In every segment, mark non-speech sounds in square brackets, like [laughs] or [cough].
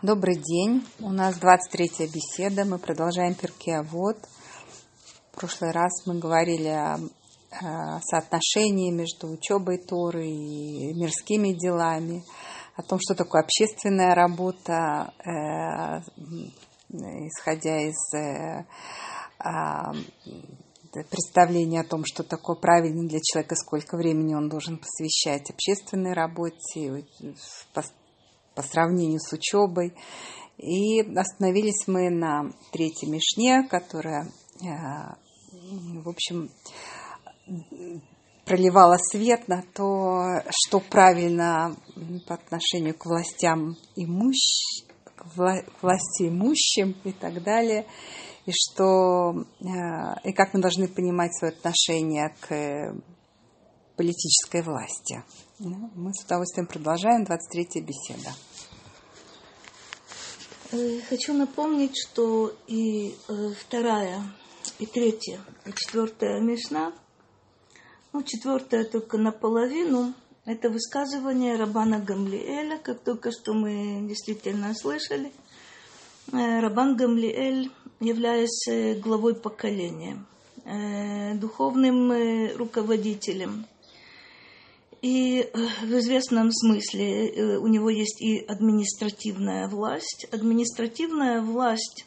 Добрый день. У нас 23-я беседа. Мы продолжаем перке Вот. В прошлый раз мы говорили о, соотношении между учебой Торы и мирскими делами, о том, что такое общественная работа, э, исходя из э, э, представления о том, что такое правильно для человека, сколько времени он должен посвящать общественной работе, по сравнению с учебой. И остановились мы на третьей мишне, которая, э, в общем, проливала свет на то, что правильно по отношению к властям имущ... к власти имущим и так далее, и что э, и как мы должны понимать свое отношение к политической власти. Ну, мы с удовольствием продолжаем 23-я беседа. Э, хочу напомнить, что и э, вторая, и третья, и четвертая Мишна, ну, четвертая только наполовину, это высказывание Рабана Гамлиэля, как только что мы действительно слышали. Э, Рабан Гамлиэль, являясь главой поколения, духовным руководителем – и э, в известном смысле э, у него есть и административная власть. Административная власть,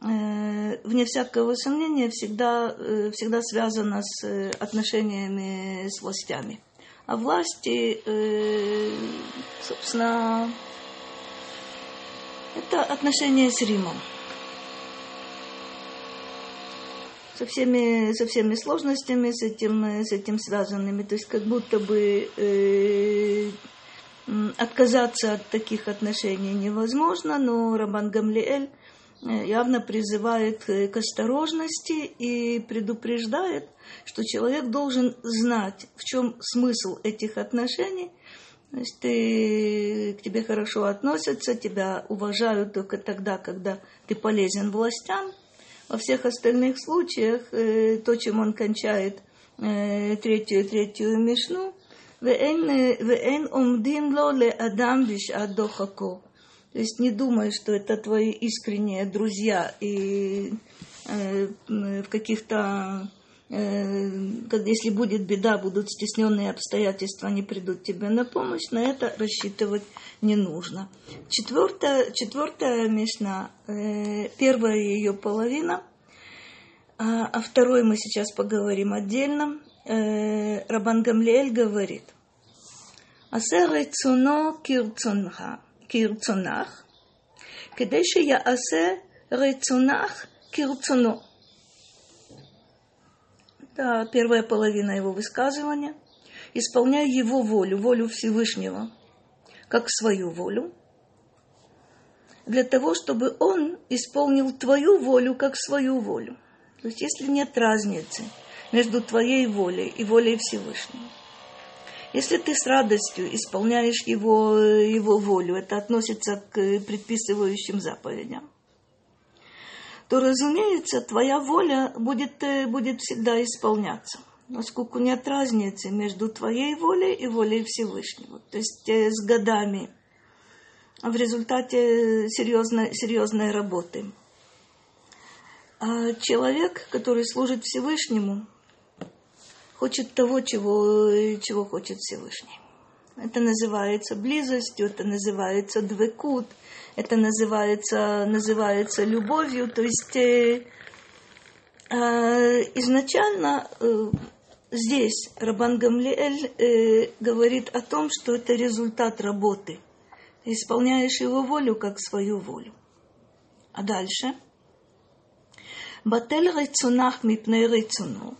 э, вне всякого сомнения, всегда, всегда связана с отношениями с властями. А власти, собственно, это отношения с Римом. Со всеми, со всеми сложностями с этим, с этим связанными. То есть как будто бы э, отказаться от таких отношений невозможно, но Раман Гамлиэль э, явно призывает к осторожности и предупреждает, что человек должен знать, в чем смысл этих отношений. То есть ты, к тебе хорошо относятся, тебя уважают только тогда, когда ты полезен властям – во всех остальных случаях э, то, чем он кончает э, третью третью мишну, вен омдин ло ле адам бишат дохако. То есть не думай, что это твои искренние друзья и э, в каких-то э, Э, если будет беда, будут стесненные обстоятельства, они придут тебе на помощь, на это рассчитывать не нужно. Четвертая, четвертая мешна. Э, первая ее половина, а, а второй мы сейчас поговорим отдельно. Э, Рабан Гамлиэль говорит, «Асер цуно кирцунах, кедеши я асе рецунах кирцуно». Это первая половина его высказывания. Исполняй его волю, волю Всевышнего, как свою волю, для того, чтобы он исполнил твою волю, как свою волю. То есть, если нет разницы между твоей волей и волей Всевышнего, если ты с радостью исполняешь его, его волю, это относится к предписывающим заповедям, то, разумеется, твоя воля будет, э, будет всегда исполняться. Поскольку нет разницы между твоей волей и волей Всевышнего. То есть э, с годами, в результате серьезной, серьезной работы. А человек, который служит Всевышнему, хочет того, чего, чего хочет Всевышний. Это называется близостью, это называется двекут, это называется, называется любовью. То есть э, э, изначально э, здесь Рабан Гамлиэль э, говорит о том, что это результат работы. Ты исполняешь его волю как свою волю. А дальше? Батель Рецунах мипней рейцуну.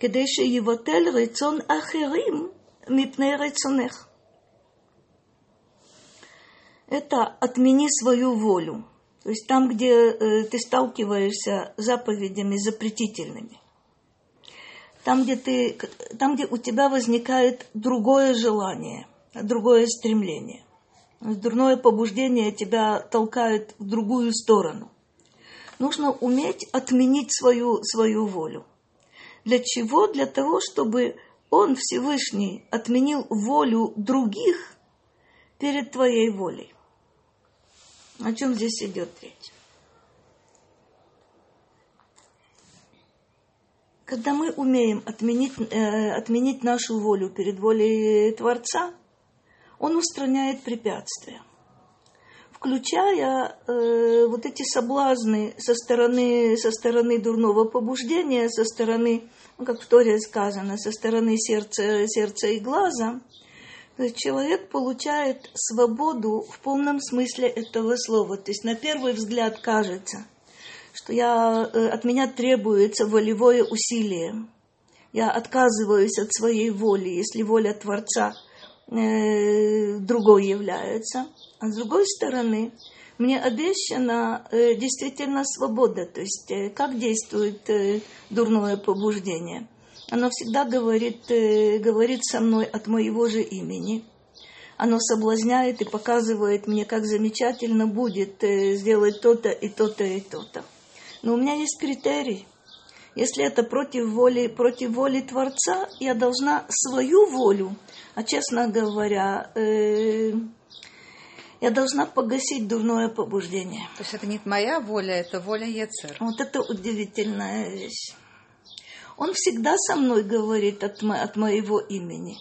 Кедей шеевотель Рецун Ахерим – мипней райцунех. Это отмени свою волю. То есть там, где э, ты сталкиваешься с заповедями запретительными. Там где, ты, там, где у тебя возникает другое желание, другое стремление. Дурное побуждение тебя толкает в другую сторону. Нужно уметь отменить свою, свою волю. Для чего? Для того, чтобы он, Всевышний, отменил волю других перед твоей волей. О чем здесь идет речь? Когда мы умеем отменить, э, отменить нашу волю перед волей Творца, Он устраняет препятствия включая э, вот эти соблазны со стороны, со стороны дурного побуждения, со стороны, ну, как в Торе сказано, со стороны сердца, сердца и глаза, то есть человек получает свободу в полном смысле этого слова. То есть на первый взгляд кажется, что я, э, от меня требуется волевое усилие. Я отказываюсь от своей воли, если воля Творца э, другой является – а с другой стороны, мне обещана э, действительно свобода, то есть э, как действует э, дурное побуждение. Оно всегда говорит, э, говорит со мной от моего же имени. Оно соблазняет и показывает мне, как замечательно будет э, сделать то-то и то-то и то-то. Но у меня есть критерий. Если это против воли, против воли Творца, я должна свою волю, а честно говоря, э, я должна погасить дурное побуждение. То есть это не моя воля, это воля Ецер. Вот это удивительная вещь. Он всегда со мной говорит от, мо- от моего имени.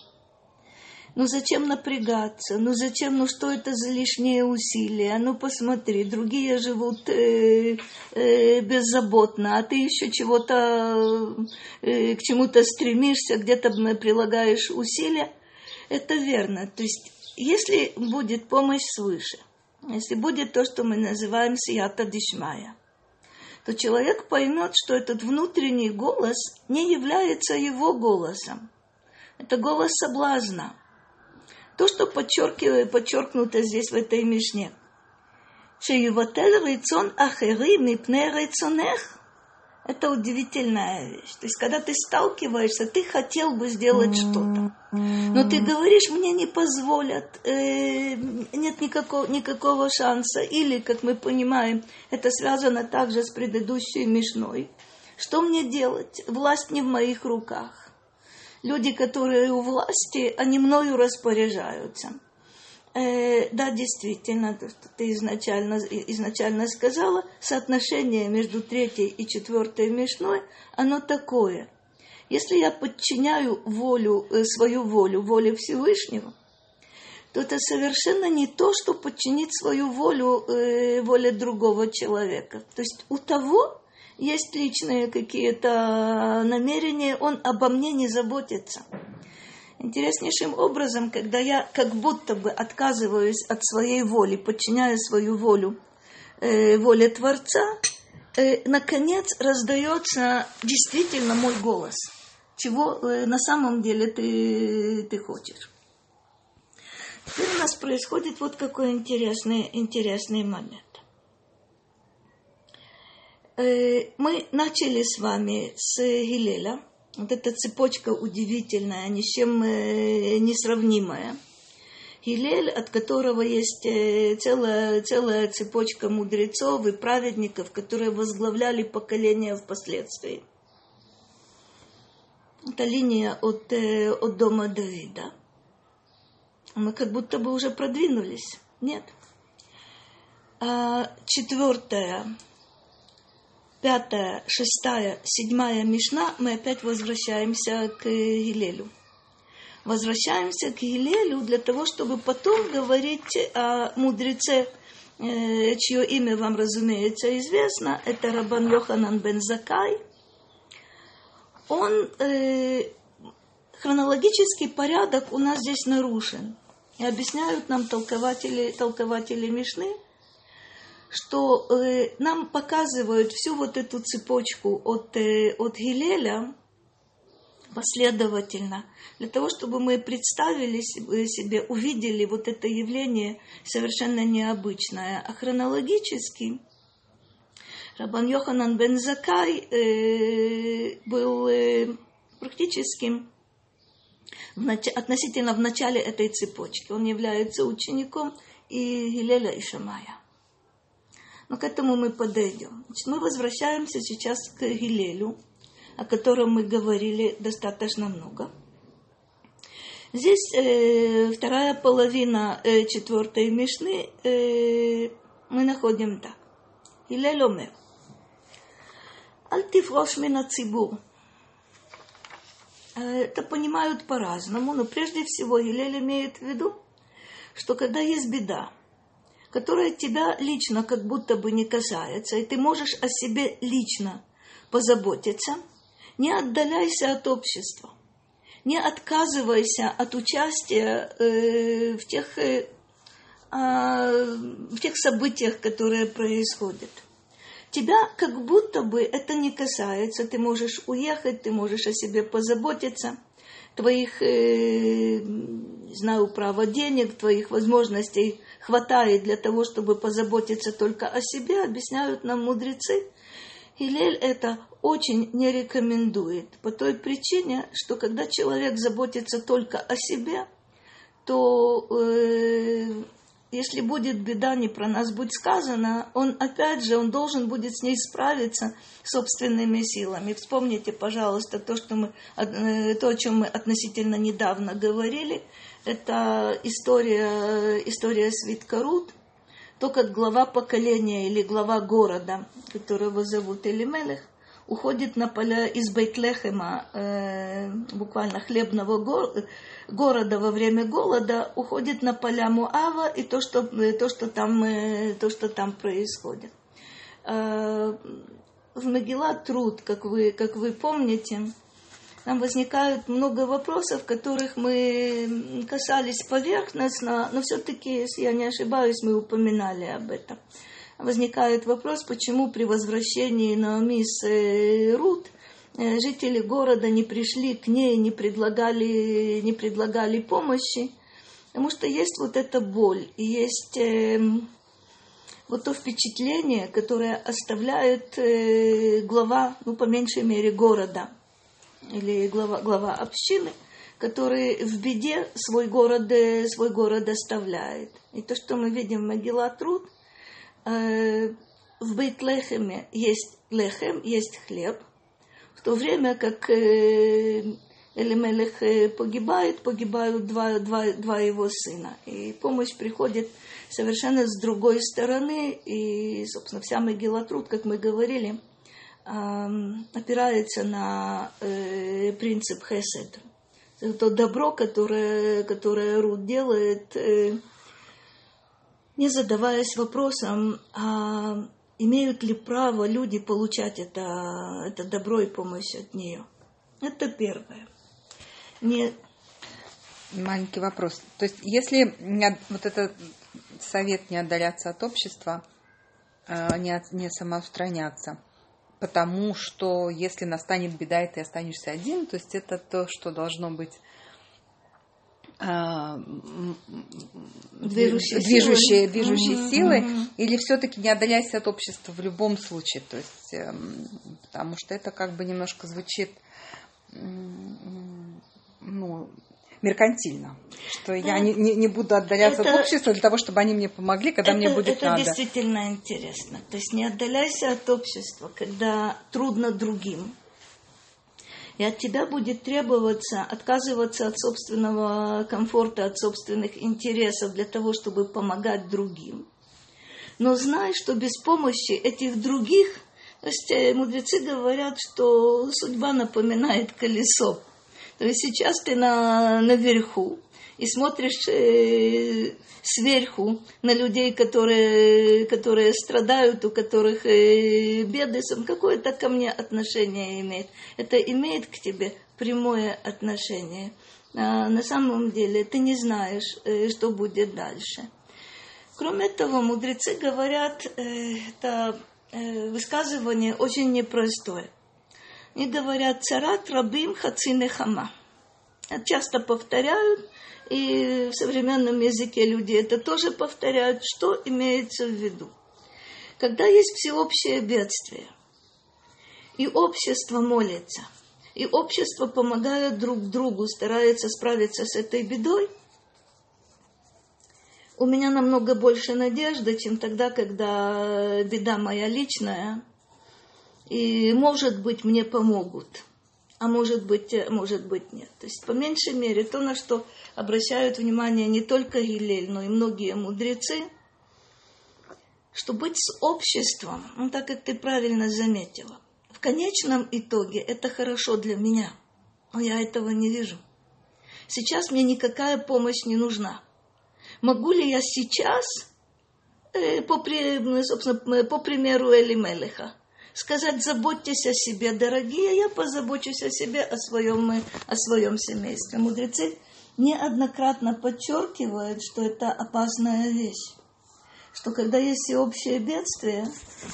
Ну зачем напрягаться? Ну зачем? Ну что это за лишние усилия? Ну посмотри, другие живут э, э, беззаботно, а ты еще чего-то э, к чему-то стремишься, где-то прилагаешь усилия. Это верно. То есть если будет помощь свыше, если будет то, что мы называем сията дишмая, то человек поймет, что этот внутренний голос не является его голосом. Это голос соблазна. То, что подчеркивает, подчеркнуто здесь в этой мишне. Шеюватель рейцон ахери мипне рейцонех. Это удивительная вещь. То есть, когда ты сталкиваешься, ты хотел бы сделать что-то. Но ты говоришь, мне не позволят, э, нет никакого, никакого шанса. Или, как мы понимаем, это связано также с предыдущей мишной. Что мне делать? Власть не в моих руках. Люди, которые у власти, они мною распоряжаются. Э, да, действительно, то, что ты изначально, изначально сказала, соотношение между третьей и четвертой мешной, оно такое. Если я подчиняю волю, э, свою волю воле Всевышнего, то это совершенно не то, что подчинить свою волю э, воле другого человека. То есть у того есть личные какие-то намерения, он обо мне не заботится интереснейшим образом, когда я как будто бы отказываюсь от своей воли, подчиняю свою волю э, воле Творца, э, наконец раздается действительно мой голос, чего э, на самом деле ты, ты хочешь. Теперь у нас происходит вот какой интересный, интересный момент. Э, мы начали с вами с Гилеля – вот эта цепочка удивительная, ни с чем э, несравнимая. Гилель, от которого есть э, целая, целая цепочка мудрецов и праведников, которые возглавляли поколения впоследствии. Это линия от, э, от дома Давида. Мы как будто бы уже продвинулись. Нет. А четвертая пятая, шестая, седьмая Мишна, мы опять возвращаемся к Гилелю. Возвращаемся к Гилелю для того, чтобы потом говорить о мудреце, э, чье имя вам, разумеется, известно. Это Рабан Йоханан бен Закай. Он, э, хронологический порядок у нас здесь нарушен. И объясняют нам толкователи, толкователи Мишны – что э, нам показывают всю вот эту цепочку от, э, от Гилеля последовательно, для того, чтобы мы представили э, себе, увидели вот это явление совершенно необычное. А хронологически Рабан Йоханан бен Закай э, был э, практически в нач... относительно в начале этой цепочки. Он является учеником и Гилеля и Шамая. Но к этому мы подойдем. Значит, мы возвращаемся сейчас к Гилелю, о котором мы говорили достаточно много. Здесь э, вторая половина э, четвертой Мишны э, мы находим так. Илель омер. Альтифрош цибур. Это понимают по-разному, но прежде всего Илель имеет в виду, что когда есть беда, которая тебя лично как будто бы не касается, и ты можешь о себе лично позаботиться, не отдаляйся от общества, не отказывайся от участия э, в тех э, а, в тех событиях, которые происходят. Тебя как будто бы это не касается. Ты можешь уехать, ты можешь о себе позаботиться. Твоих, э, знаю, права денег, твоих возможностей хватает для того, чтобы позаботиться только о себе, объясняют нам мудрецы. Хилель это очень не рекомендует по той причине, что когда человек заботится только о себе, то э, если будет беда, не про нас будет сказано, он опять же, он должен будет с ней справиться собственными силами. Вспомните, пожалуйста, то, что мы, э, то, о чем мы относительно недавно говорили, это история, история Свиткарут, то, как глава поколения или глава города, которого зовут Элимелех, уходит на поля из Бейтлехема, э, буквально хлебного города, города во время голода уходит на поля Муава и то, что, то, что, там, э, то, что там происходит. Э, в Могила труд, как вы, как вы помните, нам возникают много вопросов, которых мы касались поверхностно, но все-таки, если я не ошибаюсь, мы упоминали об этом. Возникает вопрос, почему при возвращении Наоми с Рут Э, жители города не пришли к ней, не предлагали, не предлагали помощи, потому что есть вот эта боль, и есть э, вот то впечатление, которое оставляет э, глава, ну, по меньшей мере, города, или глава, глава общины, который в беде свой город, э, свой город оставляет. И то, что мы видим в Могила Труд, э, в Бейтлехеме есть лехем, есть хлеб – то время как э, Элимелех э, погибает, погибают два, два, два его сына. И помощь приходит совершенно с другой стороны. И, собственно, вся Могилотруд, как мы говорили, опирается на э, принцип Хесед. То добро, которое, которое Руд делает, не задаваясь вопросом, а имеют ли право люди получать это, это добро и помощь от нее. Это первое. Не... Маленький вопрос. То есть, если не, вот этот совет не отдаляться от общества, а, не, не самоустраняться, потому что если настанет беда, и ты останешься один, то есть это то, что должно быть а, движущие, движущие, силы, движущие угу, силы угу. или все-таки не отдаляйся от общества в любом случае, то есть, эм, потому что это как бы немножко звучит, ну, меркантильно, что да. я не, не, не буду отдаляться это, от общества для того, чтобы они мне помогли, когда это, мне будет это надо. Это действительно интересно. То есть не отдаляйся от общества, когда трудно другим, и от тебя будет требоваться отказываться от собственного комфорта, от собственных интересов для того, чтобы помогать другим. Но знай, что без помощи этих других, то есть э, мудрецы говорят, что судьба напоминает колесо. То есть сейчас ты на, наверху и смотришь э, сверху на людей, которые, которые страдают, у которых э, беды, какое-то ко мне отношение имеет. Это имеет к тебе прямое отношение. А на самом деле ты не знаешь, э, что будет дальше. Кроме того, мудрецы говорят, э, это высказывание очень непростое. Они говорят, царат рабим хацинехама. Часто повторяют, и в современном языке люди это тоже повторяют, что имеется в виду. Когда есть всеобщее бедствие, и общество молится, и общество помогает друг другу, старается справиться с этой бедой, у меня намного больше надежды, чем тогда, когда беда моя личная, и, может быть, мне помогут – а может быть, э, может быть нет. То есть, по меньшей мере, то, на что обращают внимание не только Гилель, но и многие мудрецы, что быть с обществом, ну так как ты правильно заметила, в конечном итоге это хорошо для меня, но я этого не вижу. Сейчас мне никакая помощь не нужна. Могу ли я сейчас, э, по, собственно, по примеру Элимелеха, сказать, заботьтесь о себе, дорогие, я позабочусь о себе, о своем, о своем семействе. Мудрецы неоднократно подчеркивают, что это опасная вещь. Что когда есть всеобщее бедствие,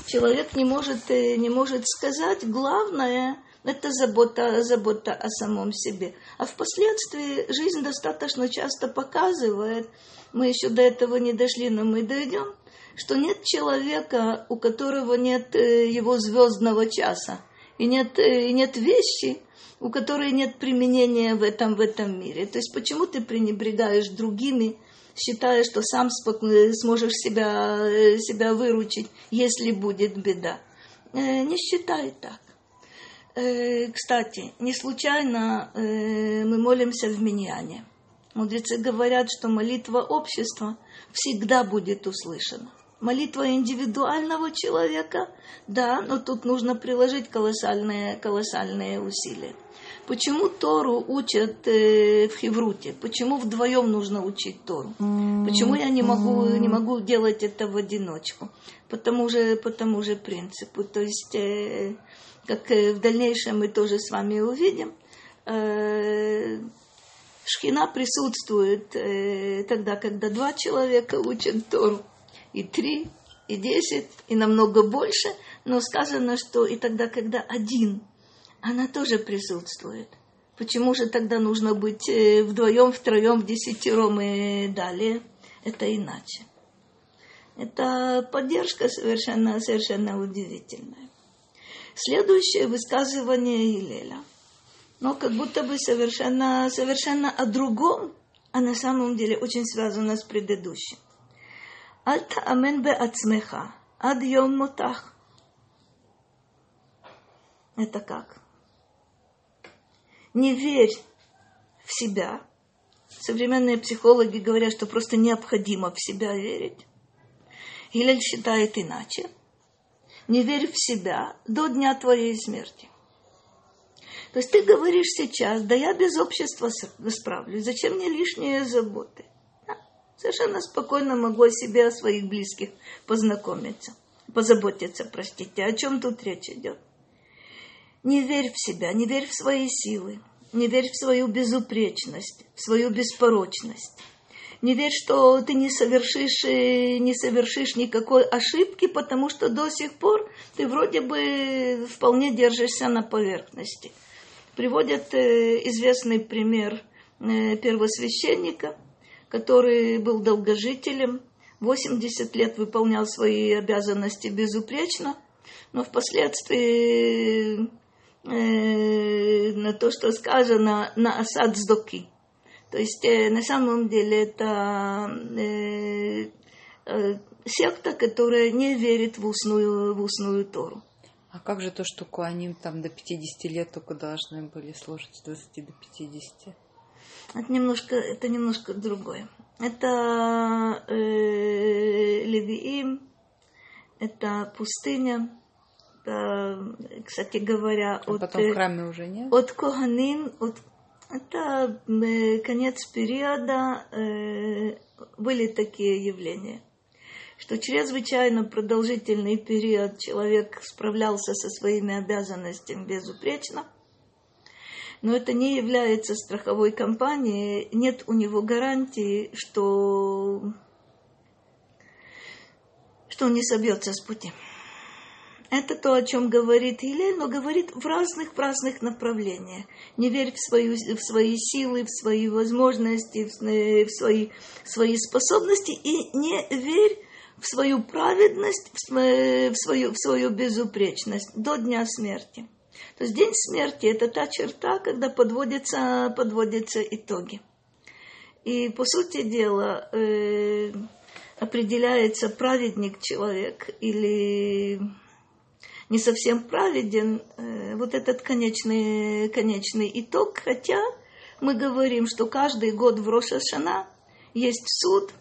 человек не может, э, не может сказать, главное – это забота, забота о самом себе. А впоследствии жизнь достаточно часто показывает, мы еще до этого не дошли, но мы дойдем, что нет человека, у которого нет э, его звездного часа, и нет, э, и нет вещи, у которой нет применения в этом, в этом мире. То есть почему ты пренебрегаешь другими, считая, что сам сможешь себя, э, себя выручить, если будет беда? Не считай так. Кстати, не случайно мы молимся в Миньяне. Мудрецы говорят, что молитва общества всегда будет услышана молитва индивидуального человека, да, но тут нужно приложить колоссальные, колоссальные усилия. Почему Тору учат э, в Хевруте? Почему вдвоем нужно учить Тору? Почему я не могу, не могу делать это в одиночку? По тому же, по тому же принципу. То есть, э, как э, в дальнейшем мы тоже с вами увидим, э, Шхина присутствует э, тогда, когда два человека учат Тору и три, и десять, и намного больше, но сказано, что и тогда, когда один, она тоже присутствует. Почему же тогда нужно быть э, вдвоем, втроем, десятером и далее? Это иначе. Это поддержка совершенно, совершенно удивительная. Следующее высказывание Илеля. Но как будто бы совершенно, совершенно о другом, а на самом деле очень связано с предыдущим. אל תאמן בעצמך עד יום מותך. Это как? Не верь в себя. Современные психологи говорят, что просто необходимо в себя верить. Гилель считает иначе. Не верь в себя до дня твоей смерти. То есть ты говоришь сейчас, да я без общества справлюсь, зачем мне лишние заботы? Совершенно спокойно могу о себе, о своих близких познакомиться, позаботиться, простите. О чем тут речь идет? Не верь в себя, не верь в свои силы, не верь в свою безупречность, в свою беспорочность. Не верь, что ты не совершишь, э, не совершишь никакой ошибки, потому что до сих пор ты вроде бы вполне держишься на поверхности. Приводят э, известный пример э, первосвященника – который был долгожителем, 80 лет выполнял свои обязанности безупречно, но впоследствии э, на то, что сказано, на осад сдоки. То есть э, на самом деле это э, э, секта, которая не верит в устную, в устную Тору. А как же то, что Куаним там до 50 лет только должны были служить, с 20 до 50? Это немножко, это немножко другое. Это э, Левиим, это пустыня. Это, кстати говоря, а от, потом в храме уже нет? от Коганим, от, это э, конец периода, э, были такие явления что чрезвычайно продолжительный период человек справлялся со своими обязанностями безупречно – но это не является страховой компанией, нет у него гарантии, что, что он не собьется с пути. Это то, о чем говорит Илель, но говорит в разных, в разных направлениях. Не верь в, свою, в свои силы, в свои возможности, в свои, в свои способности и не верь в свою праведность, в свою, в свою безупречность до дня смерти. То есть день смерти – это та черта, когда подводятся, подводятся итоги. И, по сути дела, э, определяется праведник человек или не совсем праведен, э, вот этот конечный, конечный итог, хотя мы говорим, что каждый год в Рошашана есть суд,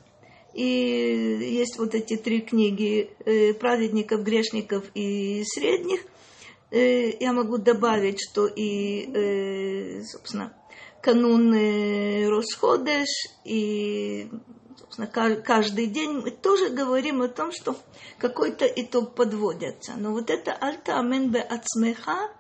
И есть вот эти три книги э, праведников, грешников и средних. Э, я могу добавить, что и, э, собственно, канун Росходеш и собственно, каждый день мы тоже говорим о том, что какой-то итог подводится. Но вот это альта амен ацмеха,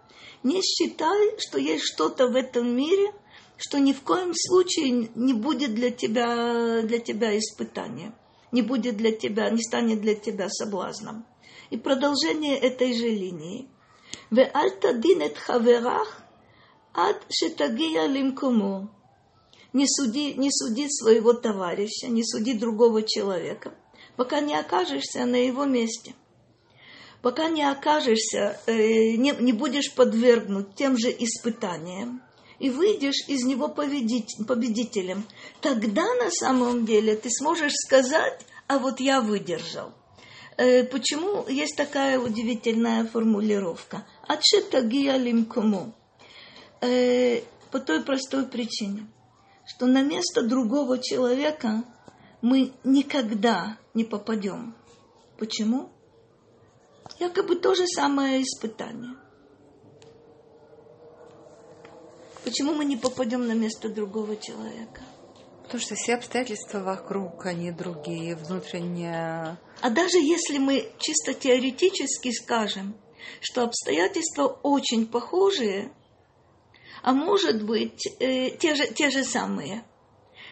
не считай, что есть что-то в этом мире, что ни в коем случае не будет для тебя, для тебя испытанием, не будет для тебя, не станет для тебя соблазном. И продолжение этой же линии. Ве альта динет хаверах ад шетагия лимкому. Не суди, не суди своего товарища, не суди другого человека, пока не окажешься на его месте. Пока не окажешься, э, не, не будешь подвергнут тем же испытаниям, и выйдешь из него победителем, тогда на самом деле ты сможешь сказать, а вот я выдержал. Э, почему есть такая удивительная формулировка? Ачетагия лимкому. Э, по той простой причине, что на место другого человека мы никогда не попадем. Почему? Якобы то же самое испытание – Почему мы не попадем на место другого человека? Потому что все обстоятельства вокруг, они другие, внутренние. А даже если мы чисто теоретически скажем, что обстоятельства очень похожие, а может быть э, те, же, те же самые,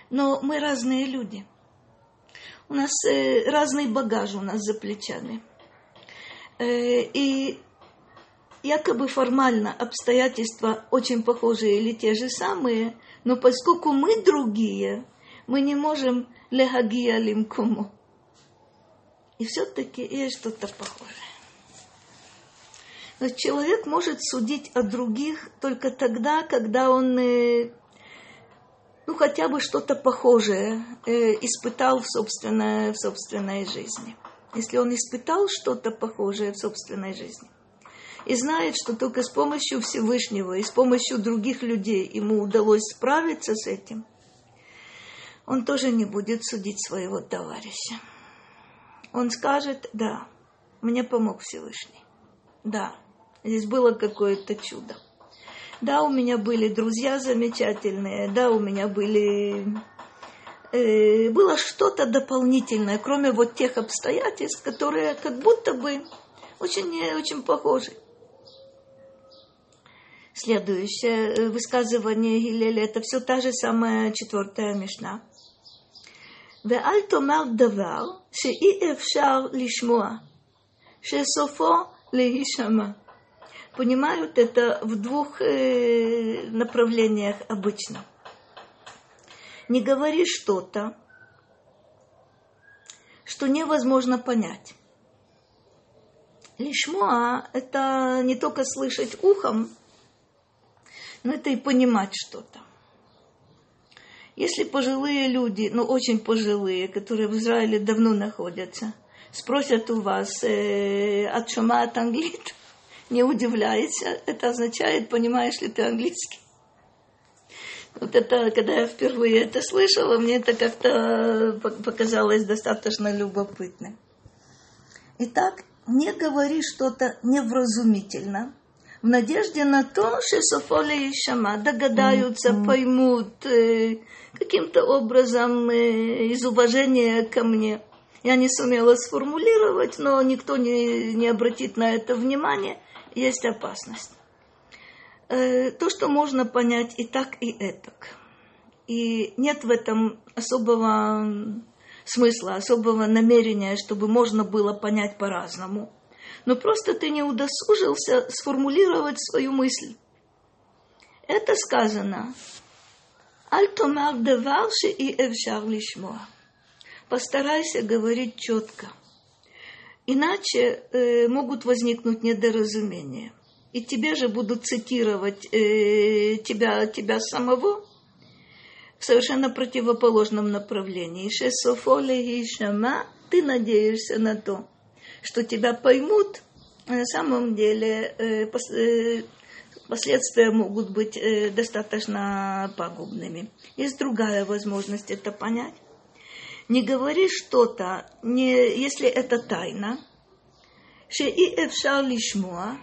но мы разные люди. У нас э, разный багаж у нас за плечами. Э, и якобы формально обстоятельства очень похожие или те же самые, но поскольку мы другие, мы не можем легагия лимкуму. И все-таки есть что-то похожее. Но человек может судить о других только тогда, когда он э, ну, хотя бы что-то похожее э, испытал в собственной, в собственной жизни. Если он испытал что-то похожее в собственной жизни, и знает, что только с помощью Всевышнего и с помощью других людей ему удалось справиться с этим, он тоже не будет судить своего товарища. Он скажет, да, мне помог Всевышний. Да, здесь было какое-то чудо. Да, у меня были друзья замечательные, да, у меня были э, было что-то дополнительное, кроме вот тех обстоятельств, которые как будто бы очень, очень похожи. Следующее э, высказывание Гилеля, это все та же самая четвертая мишна. ואל תאמר דבר שאי אפשר לשמוע, שסופו להישמע. Понимают это в двух э, направлениях обычно. Не говори что-то, что невозможно понять. Лишмуа – это не только слышать ухом, но это и понимать что-то. Если пожилые люди, ну очень пожилые, которые в Израиле давно находятся, спросят у вас э, от шума от англит, [laughs] не удивляйся, это означает, понимаешь ли ты английский. Вот это, когда я впервые это слышала, мне это как-то показалось достаточно любопытным. Итак, не говори что-то невразумительно, в надежде на то, что Софоли и Шама догадаются, mm-hmm. поймут э, каким-то образом э, из уважения ко мне. Я не сумела сформулировать, но никто не, не обратит на это внимание. Есть опасность. Э, то, что можно понять и так, и этак. И нет в этом особого смысла, особого намерения, чтобы можно было понять по-разному но просто ты не удосужился сформулировать свою мысль. Это сказано. Альтомар деварши и эвшар лишмоа. Постарайся говорить четко. Иначе э, могут возникнуть недоразумения. И тебе же будут цитировать э, тебя, тебя самого в совершенно противоположном направлении. Шесофоле и шама, ты надеешься на то, что тебя поймут, на самом деле э, э, последствия могут быть э, достаточно пагубными. Есть другая возможность это понять. Не говори что-то, не, если это тайна. Шеи эфшар лишмуа.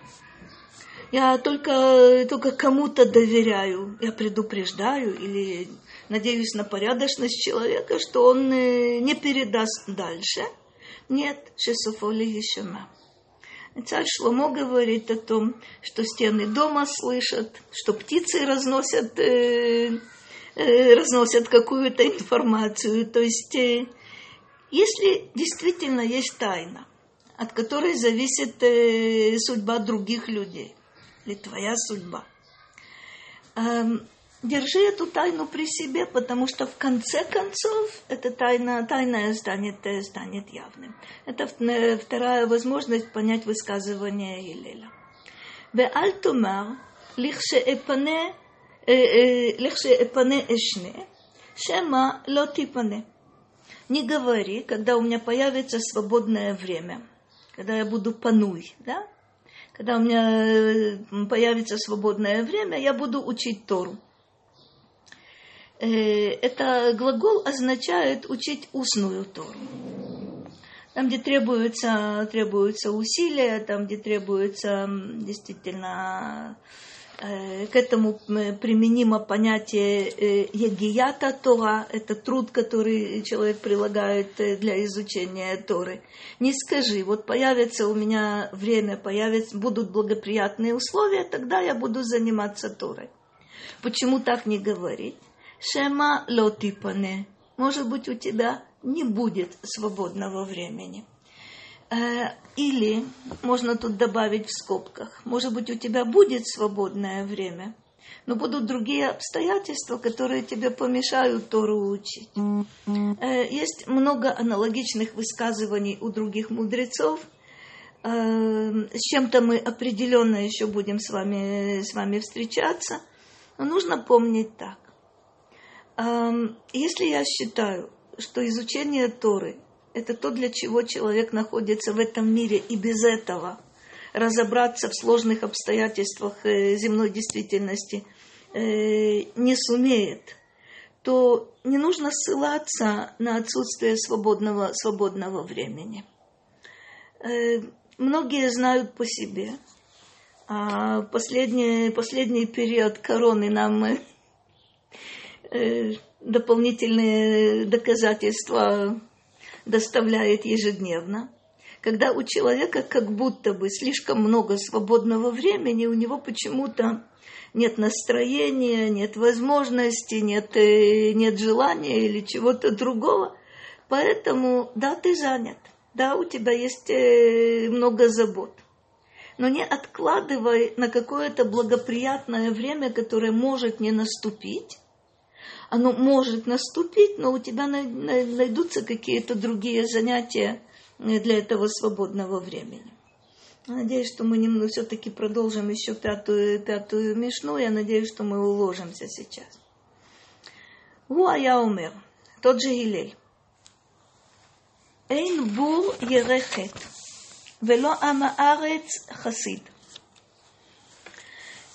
Я только, только кому-то доверяю, я предупреждаю или надеюсь на порядочность человека, что он не передаст дальше. Нет, шесофоли ешема. Царь Шломо говорит о том, что стены дома слышат, что птицы разносят, э, э, разносят какую-то информацию. То есть, э, если действительно есть тайна, от которой зависит судьба других людей, или твоя судьба, э, держи эту тайну при себе, потому что в конце концов эта тайна, тайная станет, станет явным. Это вторая возможность понять высказывание Илеля. ואל תאמר, לכשאפנה אשנה, שמא לא תיפנה. Не говори, когда у меня появится свободное время, когда я буду пануй, да? Когда у меня появится свободное время, я буду учить Тору. Э, это глагол означает учить устную Тору. Там, где требуется, требуются усилия, там, где требуется действительно э, к этому применимо понятие э, егията Тора, это труд, который человек прилагает для изучения Торы. Не скажи, вот появится у меня время, появятся, будут благоприятные условия, тогда я буду заниматься Торой. Почему так не говорить? Шема лотипане. Может быть, у тебя не будет свободного времени. Э, или, можно тут добавить в скобках, может быть, у тебя будет свободное время, но будут другие обстоятельства, которые тебе помешают Тору учить. Э, есть много аналогичных высказываний у других мудрецов. Э, с чем-то мы определенно еще будем с вами, с вами встречаться. Но нужно помнить так. Если я считаю, что изучение Торы – это то, для чего человек находится в этом мире, и без этого разобраться в сложных обстоятельствах э, земной действительности э, не сумеет, то не нужно ссылаться на отсутствие свободного, свободного времени. Э, многие знают по себе, а последний, последний период короны нам дополнительные доказательства доставляет ежедневно. Когда у человека как будто бы слишком много свободного времени, у него почему-то нет настроения, нет возможности, нет, э, нет желания или чего-то другого. Поэтому, да, ты занят, да, у тебя есть э, много забот. Но не откладывай на какое-то благоприятное время, которое может не наступить, оно может наступить, но у тебя найдутся какие-то другие занятия э, для этого свободного времени. Надеюсь, что мы немного все-таки продолжим еще пятую, пятую мишну. Я надеюсь, что мы уложимся сейчас. Уа я умер. Тот же Илель. Эйн бур ерехет. Вело амаарец хасид.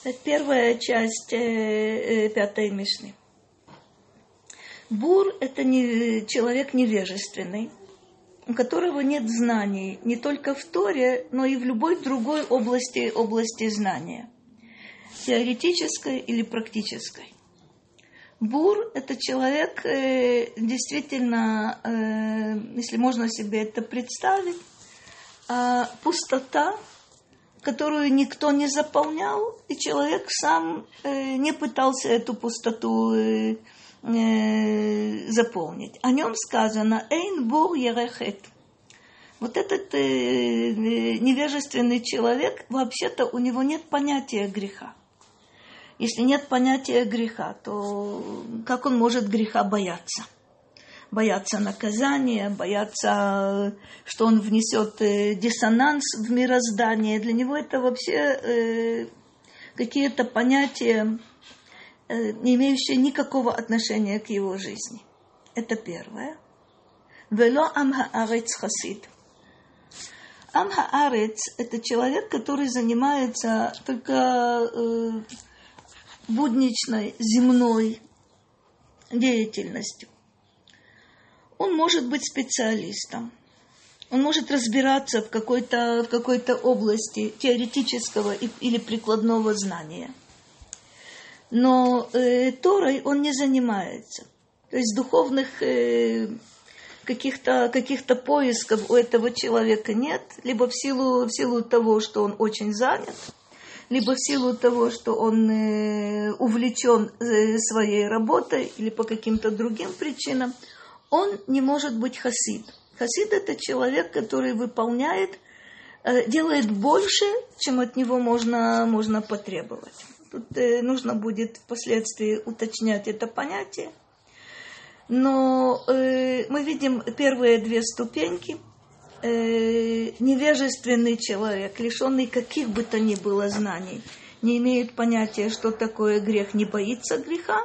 Это первая часть э, э, пятой мишны. Бур – это не, человек невежественный, у которого нет знаний не только в Торе, но и в любой другой области, области знания, теоретической или практической. Бур – это человек, э, действительно, э, если можно себе это представить, э, пустота, которую никто не заполнял, и человек сам не пытался эту пустоту э, э, заполнить. О нем сказано «Эйн бур ерехет». Вот этот э, невежественный человек, вообще-то у него нет понятия греха. Если нет понятия греха, то как он может греха бояться? Бояться наказания, бояться, что он внесет э, диссонанс в мироздание. Для него это вообще э, какие-то понятия Э, не имеющее никакого отношения к его жизни. Это первое. Вело амхаарец хасид. Амхаарец – это человек, который занимается только э, будничной земной деятельностью. он может быть специалистом. Он может разбираться в какой-то, в какой-то области теоретического или прикладного знания. Но э, Торой он не занимается. То есть духовных э, каких-то каких поисков у этого человека нет, либо в силу, в силу того, что он очень занят, либо в силу того, что он э, увлечен э, своей работой, или по каким-то другим причинам, он не может быть хасид. Хасид – это человек, который выполняет, э, делает больше, чем от него можно, можно потребовать. Тут э, нужно будет впоследствии уточнять это понятие. Но э, мы видим первые две ступеньки. Э, невежественный человек, лишенный каких бы то ни было знаний, не имеет понятия, что такое грех, не боится греха,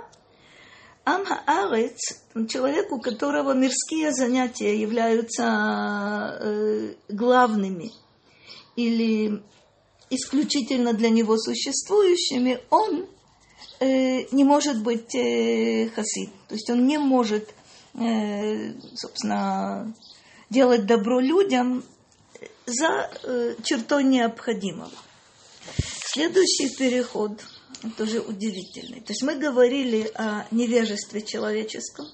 Амха Арец, человек, у которого мирские занятия являются главными или исключительно для него существующими, он э, не может быть э, хасид. То есть он не может, э, собственно, делать добро людям за э, чертой необходимого. Следующий переход – тоже удивительный. То есть мы говорили о невежестве человеческом,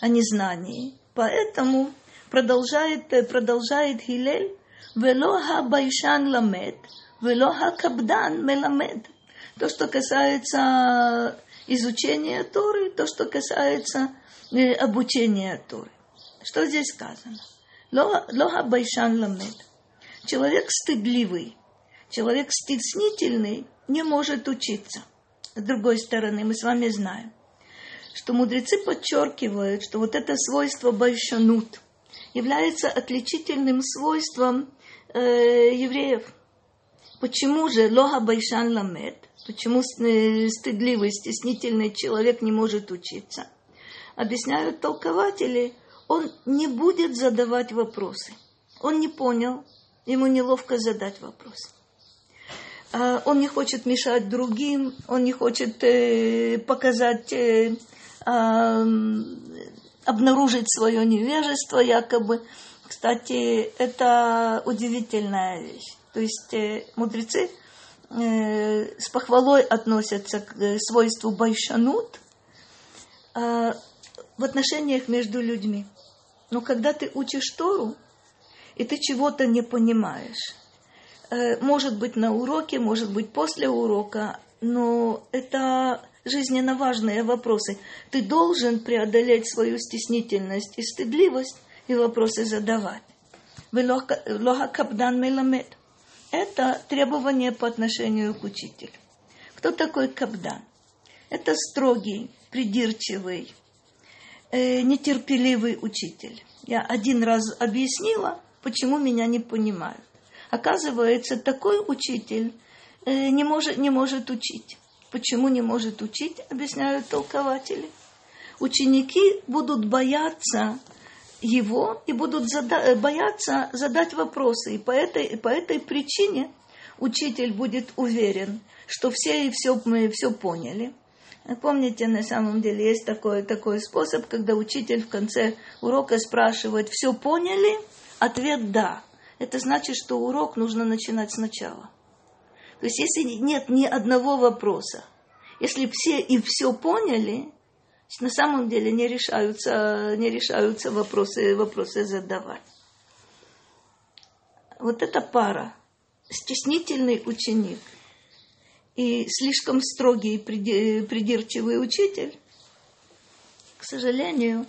о незнании. Поэтому продолжает, продолжает Хилель, «Вело байшан ламед, вело кабдан меламед». То, что касается изучения Торы, то, что касается обучения Торы. Что здесь сказано? Лоха байшан ламед. Человек стыдливый, человек стеснительный не может учиться. С другой стороны, мы с вами знаем, что мудрецы подчеркивают, что вот это свойство байшанут является отличительным свойством э, евреев. Почему же лоха байшан ламет? Почему э, стыдливый, стеснительный человек не может учиться? Объясняют толкователи, он не будет задавать вопросы. Он не понял, ему неловко задать вопрос. А, он не хочет мешать другим, он не хочет э, показать, э, обнаружить свое невежество якобы. Кстати, это удивительная вещь. То есть э, мудрецы с похвалой относятся к свойству байшанут а, в отношениях между людьми. Но когда ты учишь Тору, и ты чего-то не понимаешь, Э, может быть на уроке, может быть после урока, но это жизненно важные вопросы. Ты должен преодолеть свою стеснительность и стыдливость и вопросы задавать. Лоха капдан меламед. Это требование по отношению к учителю. Кто такой капдан? Это строгий, придирчивый, э, нетерпеливый учитель. Я один раз объяснила, почему меня не понимают. Оказывается, такой учитель э, не может, не может учить. Почему не может учить, объясняют толкователи. Ученики будут бояться его и будут зада- э, бояться задать вопросы. И по этой, по этой причине учитель будет уверен, что все и все, мы все поняли. Помните, на самом деле есть такой, такой способ, когда учитель в конце урока спрашивает, все поняли? Ответ да это значит, что урок нужно начинать сначала. То есть, если нет ни одного вопроса, если все и все поняли, на самом деле не решаются, не решаются вопросы, вопросы задавать. Вот эта пара, стеснительный ученик и слишком строгий придирчивый учитель, к сожалению,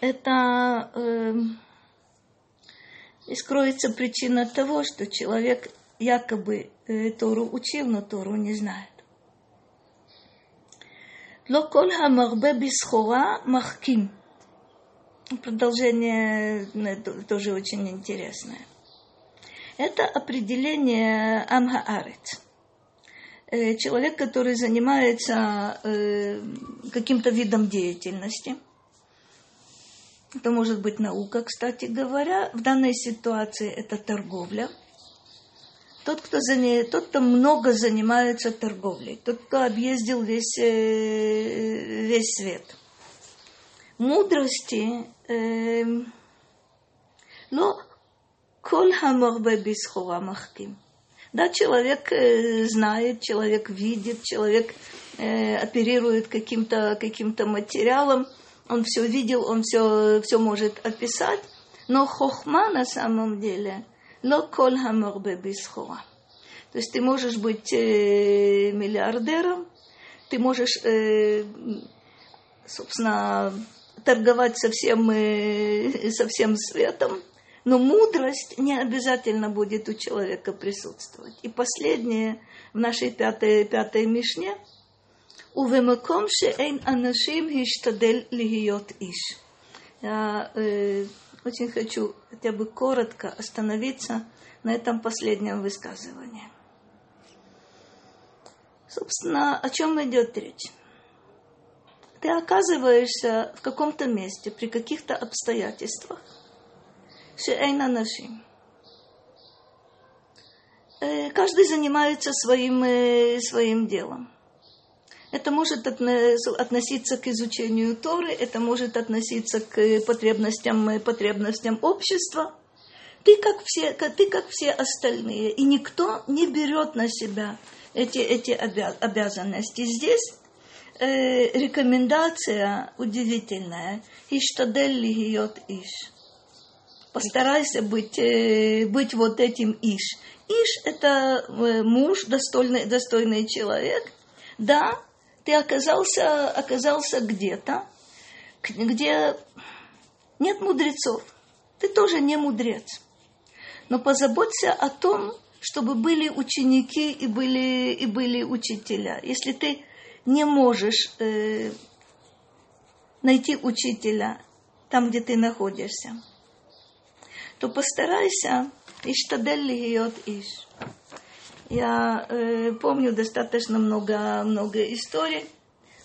это э, скроется причина того, что человек якобы э, Тору учил, но Тору не знает. Локоль хамарбе бисхора махким. Продолжение э, тоже очень интересное. Это определение Амхаарец. Э, человек, который занимается каким-то видом деятельности – это может быть наука, кстати говоря. В данной ситуации это торговля. Тот, кто, заня... тот, кто много занимается торговлей, тот, кто объездил весь, э, весь свет. мудрости, э, но коль хаморбе бисхора махким. Да, человек э, знает, человек видит, человек э, оперирует каким-то каким материалом, он все видел, он все, все может описать, но хохма на самом деле, ло коль хаморбе бисхора. То есть ты можешь быть э, миллиардером, ты можешь, э, собственно, торговать со всем, э, со всем светом, но мудрость не обязательно будет у человека присутствовать. И последнее в нашей пятой, пятой Мишне. Увемаком шеэйн анашим хиштадель лихиот иш. Я э, очень хочу хотя бы коротко остановиться на этом последнем высказывании. Собственно, о чем идет речь? Ты оказываешься в каком-то месте, при каких-то обстоятельствах, шеэйна нашим. Э, каждый занимается своим, э, своим делом. Это может относиться к изучению Торы, это может относиться к потребностям, потребностям общества. Ты как, все, ты как все остальные, и никто не берет на себя эти, эти обязанности. Здесь э, рекомендация удивительная. Иштадель лигиот иш. Постарайся быть, э, быть вот этим иш. Иш – это э, муж, достойный, достойный человек. Да, ты оказался, оказался где-то, где нет мудрецов. Ты тоже не мудрец. Но позаботься о том, чтобы были ученики и были, и были учителя. Если ты не можешь э, найти учителя там, где ты находишься, то постарайся иштадель льет иш. Я э, помню достаточно много, много историй.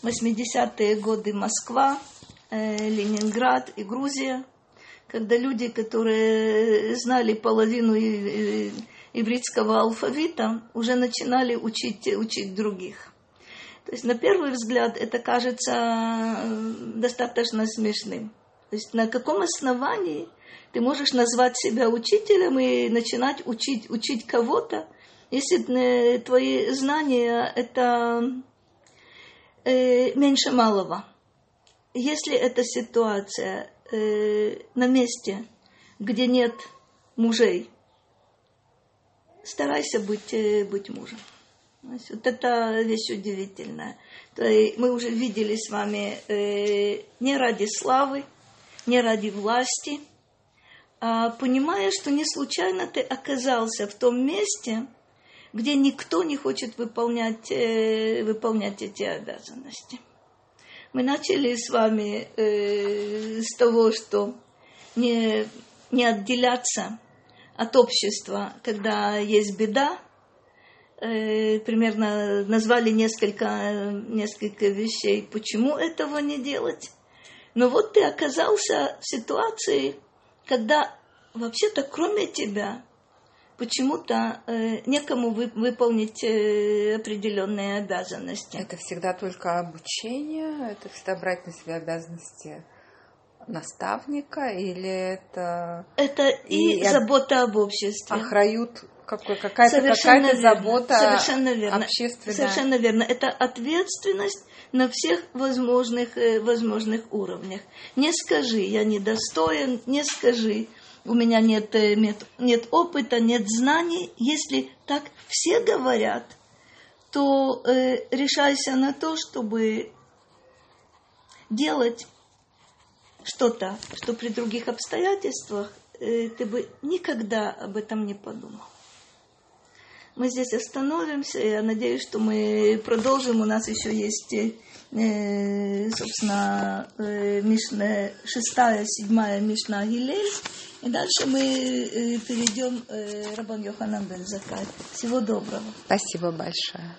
80-е годы Москва, э, Ленинград и Грузия, когда люди, которые знали половину ивритского алфавита, уже начинали учить, учить других. То есть на первый взгляд это кажется э, достаточно смешным. То есть на каком основании ты можешь назвать себя учителем и начинать учить, учить кого-то, если твои знания это э, меньше малого. Если эта ситуация э, на месте, где нет мужей, старайся быть, э, быть мужем. Вот это вещь удивительная. То есть мы уже видели с вами э, не ради славы, не ради власти, а понимая, что не случайно ты оказался в том месте, где никто не хочет выполнять, э, выполнять эти обязанности. Мы начали с вами э, с того, что не, не отделяться от общества, когда есть беда, э, примерно назвали несколько, несколько вещей, почему этого не делать. Но вот ты оказался в ситуации, когда вообще-то кроме тебя почему-то э, некому вы, выполнить э, определенные обязанности. Это всегда только обучение, это всегда брать на себя обязанности наставника или это... Это и, и забота об обществе. Охрают какая-то какая забота Совершенно верно. общественная. Совершенно верно. Это ответственность на всех возможных, э, возможных уровнях. Не скажи, я недостоин, не скажи, у меня нет, э, нет, нет опыта, нет знаний. Если так все говорят, то э, решайся на то, чтобы делать что-то, что при других обстоятельствах э, ты бы никогда об этом не подумал. Мы здесь остановимся. Я надеюсь, что мы продолжим. У нас еще есть, э, собственно, э, Мишна, шестая, седьмая Мишна Гилель. И дальше мы э, перейдем э, Рабан Йоханан Бен Закай. Всего доброго. Спасибо большое.